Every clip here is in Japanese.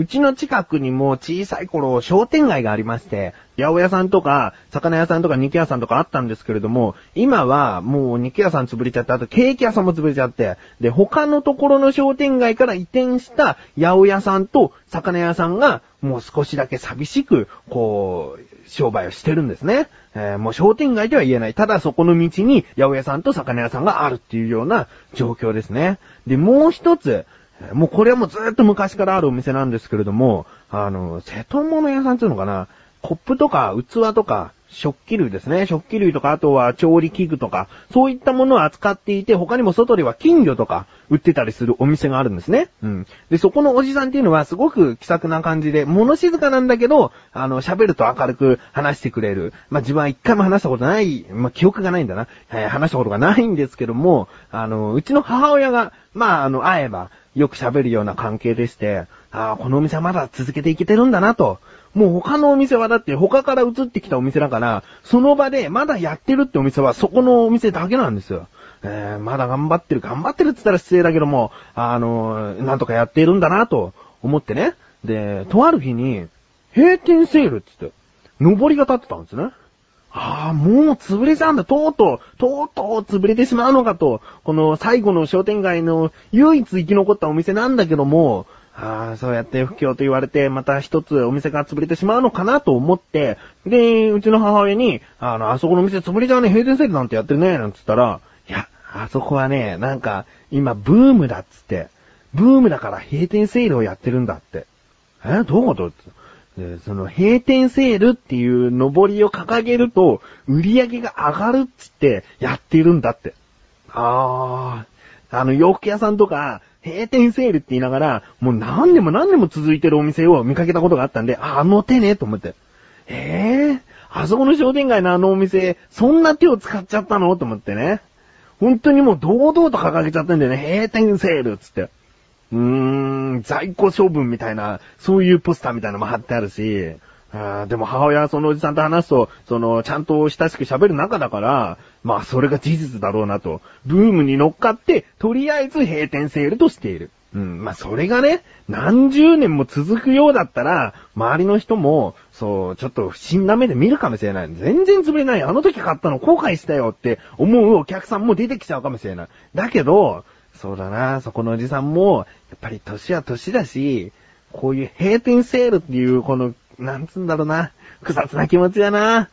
うちの近くにも小さい頃商店街がありまして、八百屋さんとか、魚屋さんとか肉屋さんとかあったんですけれども、今はもう肉屋さん潰れちゃって、あとケーキ屋さんも潰れちゃって、で、他のところの商店街から移転した八百屋さんと魚屋さんが、もう少しだけ寂しく、こう、商売をしてるんですね。えーもう商店街では言えない。ただそこの道に八百屋さんと魚屋さんがあるっていうような状況ですね。で、もう一つ、もうこれはもうずっと昔からあるお店なんですけれども、あの、瀬戸物屋さんっていうのかな？コップとか器とか食器類ですね。食器類とか、あとは調理器具とか、そういったものを扱っていて、他にも外では金魚とか売ってたりするお店があるんですね。うん。で、そこのおじさんっていうのはすごく気さくな感じで、物静かなんだけど、あの、喋ると明るく話してくれる。まあ、自分は一回も話したことない、まあ、記憶がないんだな。えー話したことがないんですけども、あの、うちの母親が、まあ、あの、会えば、よく喋るような関係でして、ああ、このお店はまだ続けていけてるんだなと。もう他のお店はだって他から移ってきたお店だから、その場でまだやってるってお店はそこのお店だけなんですよ。えー、まだ頑張ってる、頑張ってるって言ったら失礼だけども、あのーなんとかやっているんだなと思ってね。で、とある日に、閉店セールって言って、上りが立ってたんですね。ああ、もう潰れちゃうんだ。とうとう、とうとう潰れてしまうのかと。この最後の商店街の唯一生き残ったお店なんだけども、ああ、そうやって不況と言われて、また一つお店が潰れてしまうのかなと思って、で、うちの母親に、あの、あそこの店潰れちゃね、閉店セールなんてやってるね、なんつったら、いや、あそこはね、なんか、今、ブームだっつって、ブームだから閉店セールをやってるんだって。えどういうことその閉店セールっていう上りを掲げると、売り上げが上がるっつってやってるんだって。あー、あの洋服屋さんとか、閉店セールって言いながら、もう何年も何年も続いてるお店を見かけたことがあったんで、あ、の手ね、と思って。えー、あそこの商店街のあのお店、そんな手を使っちゃったの？と思ってね。本当にもう堂々と掲げちゃったんだよね。閉店セールつって。うーん、在庫処分みたいな、そういうポスターみたいなのも貼ってあるし、あでも母親はそのおじさんと話すと、その、ちゃんと親しく喋る仲だから、まあそれが事実だろうなと。ブームに乗っかって、とりあえず閉店セールとしている。うん、まあそれがね、何十年も続くようだったら、周りの人も、そう、ちょっと不審な目で見るかもしれない。全然潰れない。あの時買ったの後悔したよって思うお客さんも出てきちゃうかもしれない。だけど、そうだな、そこのおじさんも、やっぱり年は年だし、こういう閉店セールっていう、この、なんつうんだろうな、複雑な気持ちだな。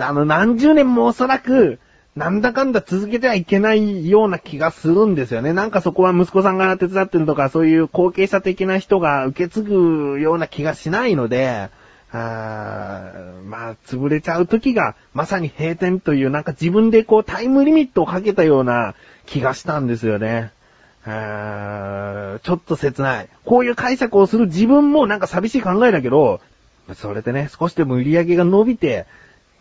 あの、何十年もおそらく、なんだかんだ続けてはいけないような気がするんですよね。なんかそこは息子さんが手伝ってるとか、そういう後継者的な人が受け継ぐような気がしないので、あまあ、潰れちゃう時が、まさに閉店という、なんか自分でこうタイムリミットをかけたような気がしたんですよね。あちょっと切ない。こういう解釈をする自分もなんか寂しい考えだけど、それでね、少しでも売り上げが伸びて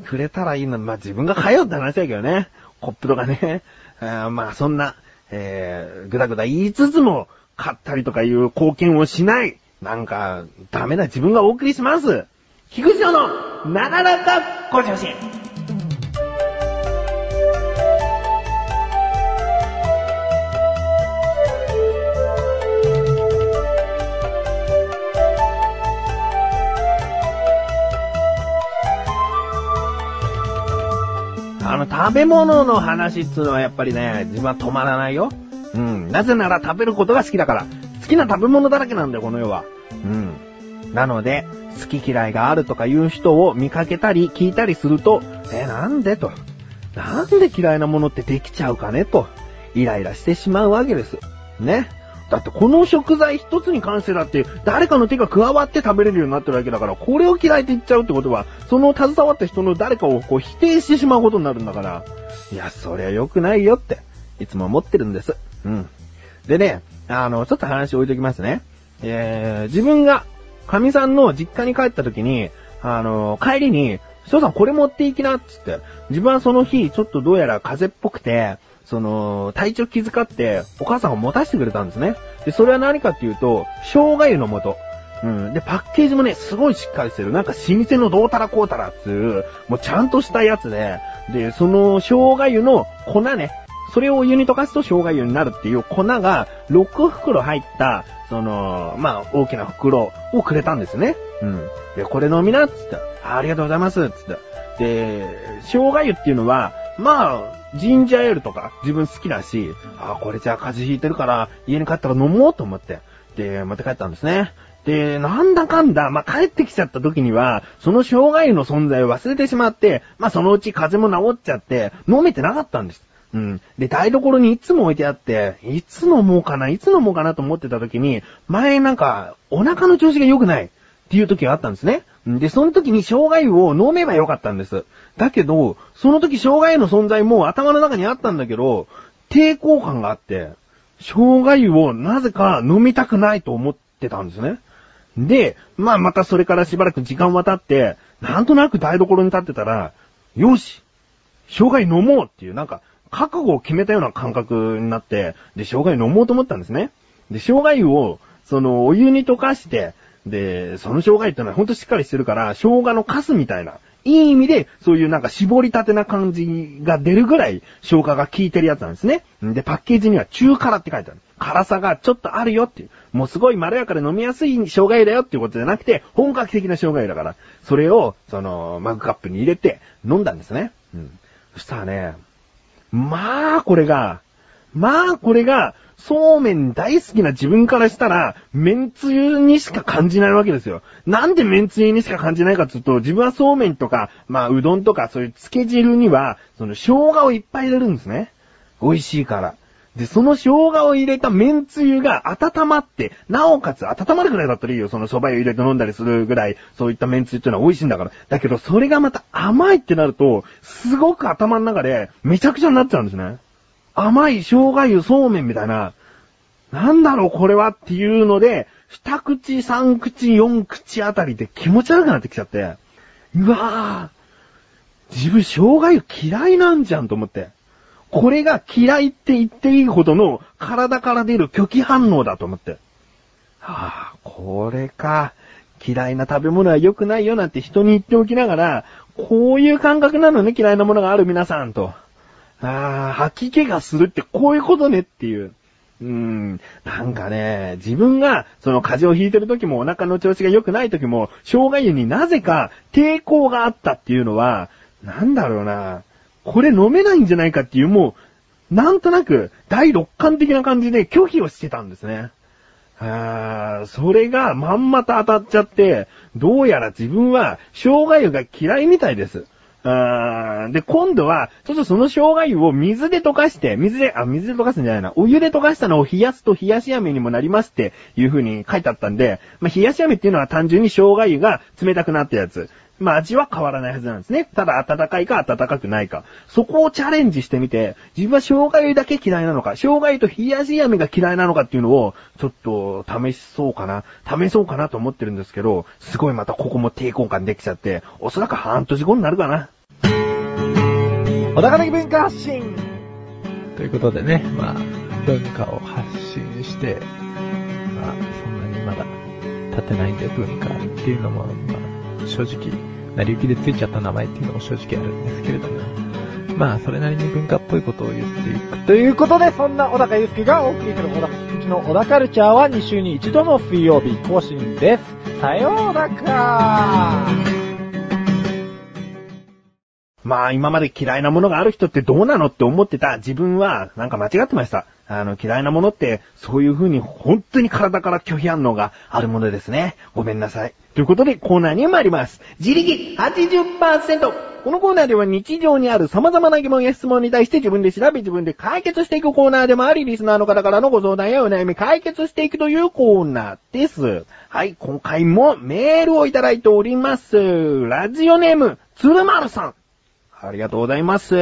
くれたらいいの。まあ自分が通うって話だけどね。コップとかね。あまあそんな、えー、ぐだぐだ言いつつも、買ったりとかいう貢献をしない。なんか、ダメな自分がお送りします。菊池の、なだらかご調子。食べ物の話っつうのはやっぱりね、自分は止まらないよ。うん。なぜなら食べることが好きだから。好きな食べ物だらけなんだよ、この世は。うん。なので、好き嫌いがあるとかいう人を見かけたり聞いたりすると、え、なんで？と。なんで嫌いなものってできちゃうかね？と。イライラしてしまうわけです。ね。だってこの食材一つに関してだって誰かの手が加わって食べれるようになってるわけだから、これを嫌いって言っちゃうってことは、その携わった人の誰かをこう否定してしまうことになるんだから、いや、そりゃ良くないよって、いつも思ってるんです。うん。でね、あの、ちょっと話置いときますね。えー、自分が、神さんの実家に帰った時に、あの、帰りに、翔さんこれ持っていきな、っつって。自分はその日、ちょっとどうやら風邪っぽくて、その、体調気遣って、お母さんが持たせてくれたんですね。で、それは何かっていうと、生姜湯の素。うん。で、パッケージもね、すごいしっかりしてる。なんか老舗のどうたらこうたらっつう、もうちゃんとしたやつで、で、その生姜湯の粉ね、それをお湯に溶かすと生姜湯になるっていう粉が6袋入った、その、まあ、大きな袋をくれたんですね。うん。で、これ飲みなっつって、あありがとうございますっつって。で、生姜湯っていうのは、まあ、ジンジャーエールとか自分好きだし、あ、これじゃあ風邪ひいてるから家に帰ったら飲もうと思って、で、持って帰ったんですね。で、なんだかんだ、まあ、帰ってきちゃった時には、その生姜湯の存在を忘れてしまって、まあ、そのうち風邪も治っちゃって、飲めてなかったんです。うん。で、台所にいつも置いてあって、いつ飲もうかな、いつ飲もうかなと思ってた時に、前なんか、お腹の調子が良くないっていう時があったんですね。で、その時に生姜湯を飲めばよかったんです。だけど、その時生姜湯の存在も頭の中にあったんだけど、抵抗感があって、生姜湯をなぜか飲みたくないと思ってたんですね。で、まあまたそれからしばらく時間は経って、なんとなく台所に立ってたら、よし生姜飲もうっていう、なんか、覚悟を決めたような感覚になって、で、生姜飲もうと思ったんですね。で、生姜湯を、その、お湯に溶かして、で、その生姜湯ってのはほんとしっかりしてるから、生姜のカスみたいな、いい意味で、そういうなんか絞りたてな感じが出るぐらい、生姜が効いてるやつなんですね。で、パッケージには中辛って書いてある。辛さがちょっとあるよっていう。もうすごいまろやかで飲みやすい生姜湯だよっていうことじゃなくて、本格的な生姜湯だから、それを、その、マグカップに入れて、飲んだんですね。うん。そしたらね、まあ、これが、まあ、これが、そうめん大好きな自分からしたら、麺つゆにしか感じないわけですよ。なんで麺つゆにしか感じないかっていうと、自分はそうめんとか、まあ、うどんとか、そういう漬け汁には、その生姜をいっぱい入れるんですね。美味しいから。で、その生姜を入れた麺つゆが温まって、なおかつ温まるぐらいだったらいいよ。その蕎麦湯入れて飲んだりするぐらい、そういった麺つゆっていうのは美味しいんだから。だけど、それがまた甘いってなると、すごく頭の中で、めちゃくちゃになっちゃうんですね。甘い生姜湯そうめんみたいな、なんだろうこれはっていうので、二口、三口、四口あたりで気持ち悪くなってきちゃって、うわぁ、自分生姜湯嫌いなんじゃんと思って。これが嫌いって言っていいほどの体から出る拒否反応だと思って。はあ、これか。嫌いな食べ物は良くないよなんて人に言っておきながら、こういう感覚なのね、嫌いなものがある皆さんと。ああ、吐き気がするってこういうことねっていう。うーん、なんかね、自分が、その風邪をひいてる時もお腹の調子が良くない時も、生姜湯になぜか抵抗があったっていうのは、なんだろうな、これ飲めないんじゃないかっていう、もう、なんとなく、第六感的な感じで拒否をしてたんですね。あーそれがまんまと当たっちゃって、どうやら自分は生姜湯が嫌いみたいです。で、今度は、ちょっとその生姜湯を水で溶かして、水で、あ、水で溶かすんじゃないな。お湯で溶かしたのを冷やすと冷やし飴にもなりますっていう風に書いてあったんで、まあ、冷やし飴っていうのは単純に生姜湯が冷たくなったやつ。まあ、味は変わらないはずなんですね。ただ、温かいか温かくないか。そこをチャレンジしてみて、自分は生姜湯だけ嫌いなのか、生姜湯と冷やし飴が嫌いなのかっていうのを、ちょっと試しそうかな、試そうかなと思ってるんですけど、すごいまたここも抵抗感できちゃって、おそらく半年後になるかな。小高的文化発信ということでね、まあ、文化を発信して、まあ、そんなにまだ立てないんで文化っていうのも、まあ、正直、成り行きでついちゃった名前っていうのも正直あるんですけれども、まあ、それなりに文化っぽいことを言っていく。ということで、そんな小高祐介がお送りする小高祐の小高カルチャーは2週に1度の水曜日更新です。さようならまあ今まで嫌いなものがある人ってどうなのって思ってた自分はなんか間違ってました。あの嫌いなものってそういう風に本当に体から拒否反応があるものですね。ごめんなさい。ということでコーナーに参ります。自力 80%! このコーナーでは日常にある様々な疑問や質問に対して自分で調べ自分で解決していくコーナーでもあり、リスナーの方からのご相談やお悩み解決していくというコーナーです。はい、今回もメールをいただいております。ラジオネーム、鶴丸さん。ありがとうございます。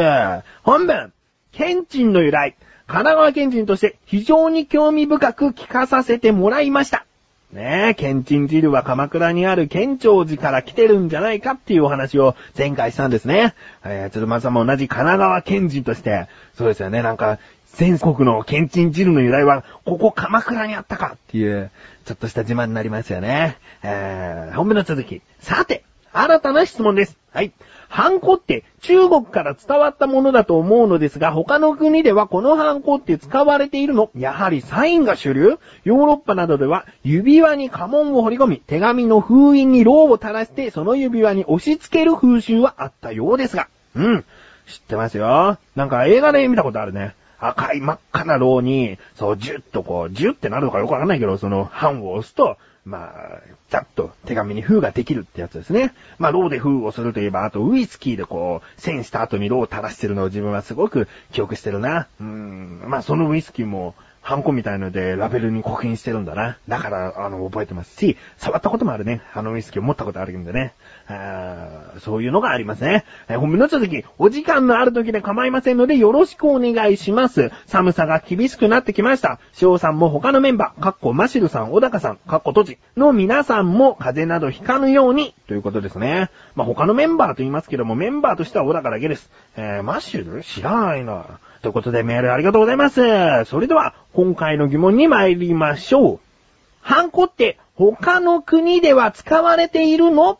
本文、ケンチンの由来、神奈川県人として非常に興味深く聞かさせてもらいました。ねえ、ケンチン汁は鎌倉にある県庁寺から来てるんじゃないかっていうお話を前回したんですね。えー、鶴丸さんも同じ神奈川県人として、そうですよね、なんか、全国のケンチン汁の由来は、ここ鎌倉にあったかっていう、ちょっとした自慢になりますよね。えー、本文の続き。さて、新たな質問です。はい。ハンコって中国から伝わったものだと思うのですが、他の国ではこのハンコって使われているのやはりサインが主流ヨーロッパなどでは指輪に家紋を彫り込み、手紙の封印にローを垂らしてその指輪に押し付ける風習はあったようですが。うん。知ってますよ。なんか映画で見たことあるね。赤い真っ赤なローに、そう、ジュッとこう、ジュッってなるのかよくわかんないけど、その、版を押すと、まあ、ざっと手紙に封ができるってやつですね。まあ、ローで封をするといえば、あとウイスキーでこう、栓した後にローを垂らしてるのを自分はすごく記憶してるな。うん。まあ、そのウイスキーも、ハンコみたいのでラベルに刻印してるんだな。だから、あの、覚えてますし、触ったこともあるね。あのウイスキーを持ったことあるんでね。そういうのがありますね。えー、本文の続き、お時間のある時で構いませんのでよろしくお願いします。寒さが厳しくなってきました。翔さんも他のメンバー、かっこマシルさん、小高さん、かっこトジの皆さんも風邪などひかぬように、ということですね。まあ、他のメンバーと言いますけども、メンバーとしては小高だけです。えー、マシル知らないな。ということでメールありがとうございます。それでは、今回の疑問に参りましょう。ハンコって他の国では使われているの？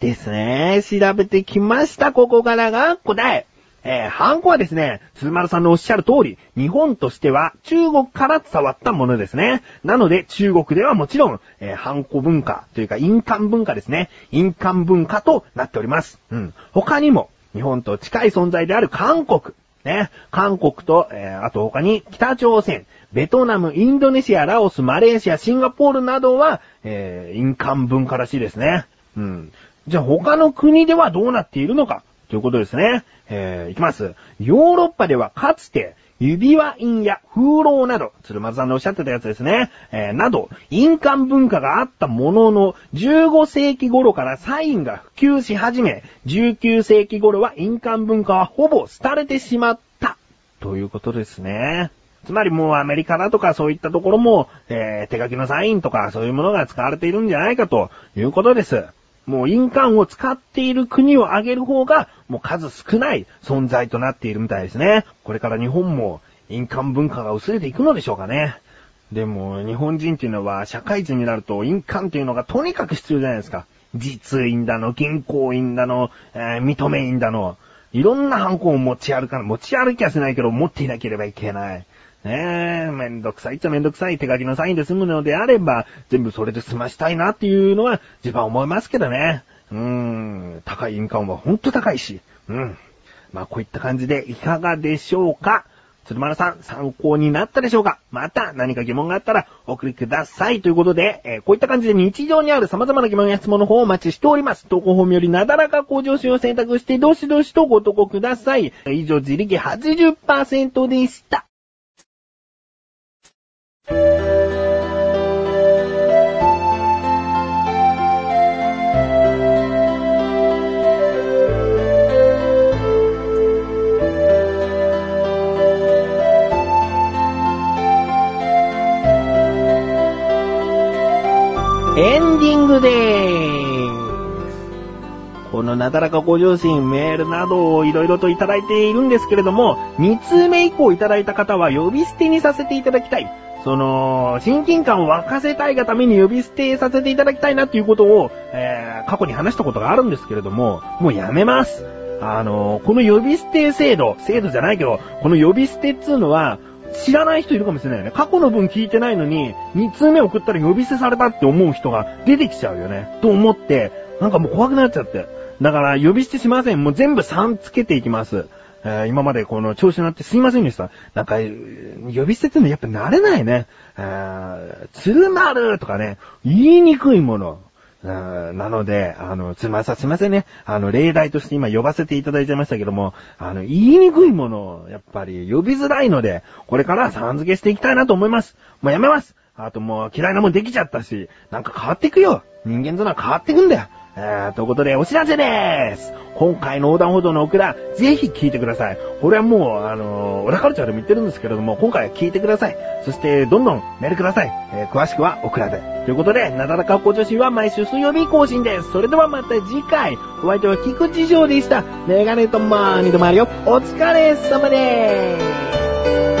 ですね。調べてきました。ここからが答え。えー、ハンコはですね、鶴丸さんのおっしゃる通り、日本としては中国から伝わったものですね。なので中国ではもちろん、えー、ハンコ文化というか印鑑文化ですね。印鑑文化となっております。うん。他にも、日本と近い存在である韓国、ね。韓国と、えー、あと他に北朝鮮、ベトナム、インドネシア、ラオス、マレーシア、シンガポールなどは、えー、印鑑文化らしいですね。うん。じゃあ他の国ではどうなっているのかということですね。えー、いきます。ヨーロッパではかつて、指輪印や風浪など、鶴松さんのおっしゃってたやつですね。えー、など、印鑑文化があったものの、15世紀頃からサインが普及し始め、19世紀頃は印鑑文化はほぼ廃れてしまった。ということですね。つまりもうアメリカだとかそういったところも、えー、手書きのサインとかそういうものが使われているんじゃないかということです。もう印鑑を使っている国を挙げる方が、もう数少ない存在となっているみたいですね。これから日本も印鑑文化が薄れていくのでしょうかね。でも、日本人っていうのは社会人になると印鑑っていうのがとにかく必要じゃないですか。実印だの、銀行印だの、えー、認め印だの、いろんなハンコを持ち歩かない、持ち歩きはしないけど持っていなければいけない。ねえ、めんどくさいっちゃめんどくさい手書きのサインで済むのであれば、全部それで済ましたいなっていうのは自分は思いますけどね。うーん、高い印鑑はほんと高いし。うん。まあこういった感じでいかがでしょうか？鶴丸さん、参考になったでしょうか？また何か疑問があったらお送りください。ということで、えー、こういった感じで日常にある様々な疑問や質問の方をお待ちしております。投稿フォームよりなだらか向上心を選択して、どしどしとご投稿ください。以上、自力80%でした。エンディングでーす。このなだらかご上心、メールなどをいろいろといただいているんですけれども、2通目以降いただいた方は呼び捨てにさせていただきたい。その、親近感を沸かせたいがために呼び捨てさせていただきたいなっていうことを、えー、過去に話したことがあるんですけれども、もうやめます。あのこの呼び捨て制度、制度じゃないけど、この呼び捨てっつうのは、知らない人いるかもしれないよね。過去の分聞いてないのに、2通目送ったら呼び捨てされたって思う人が出てきちゃうよね。と思って、なんかもう怖くなっちゃって。だから呼び捨てしません。もう全部3つけていきます。え、今までこの調子になってすいませんでした。なんか、呼び捨ててのやっぱ慣れないね。えー、鶴丸とかね、言いにくいもの。なので、あの、すみません、すみませんね。あの、例題として今呼ばせていただいちゃいましたけども、あの、言いにくいものを、やっぱり呼びづらいので、これからさん付けしていきたいなと思います。もうやめます。あともう嫌いなもんできちゃったし、なんか変わっていくよ。人間とのは変わっていくんだよ。えー、ということでお知らせでーす今回の横断歩道のオクラ、ぜひ聞いてください。これはもう、あのー、オラカルチャーでも言ってるんですけれども、今回は聞いてください。そして、どんどんメールください。えー、詳しくはオクラで。ということで、なだらかっこ女子は毎週水曜日更新です。それではまた次回、お相手は菊池城でした。メガネとマーニとマリオ、お疲れ様でーす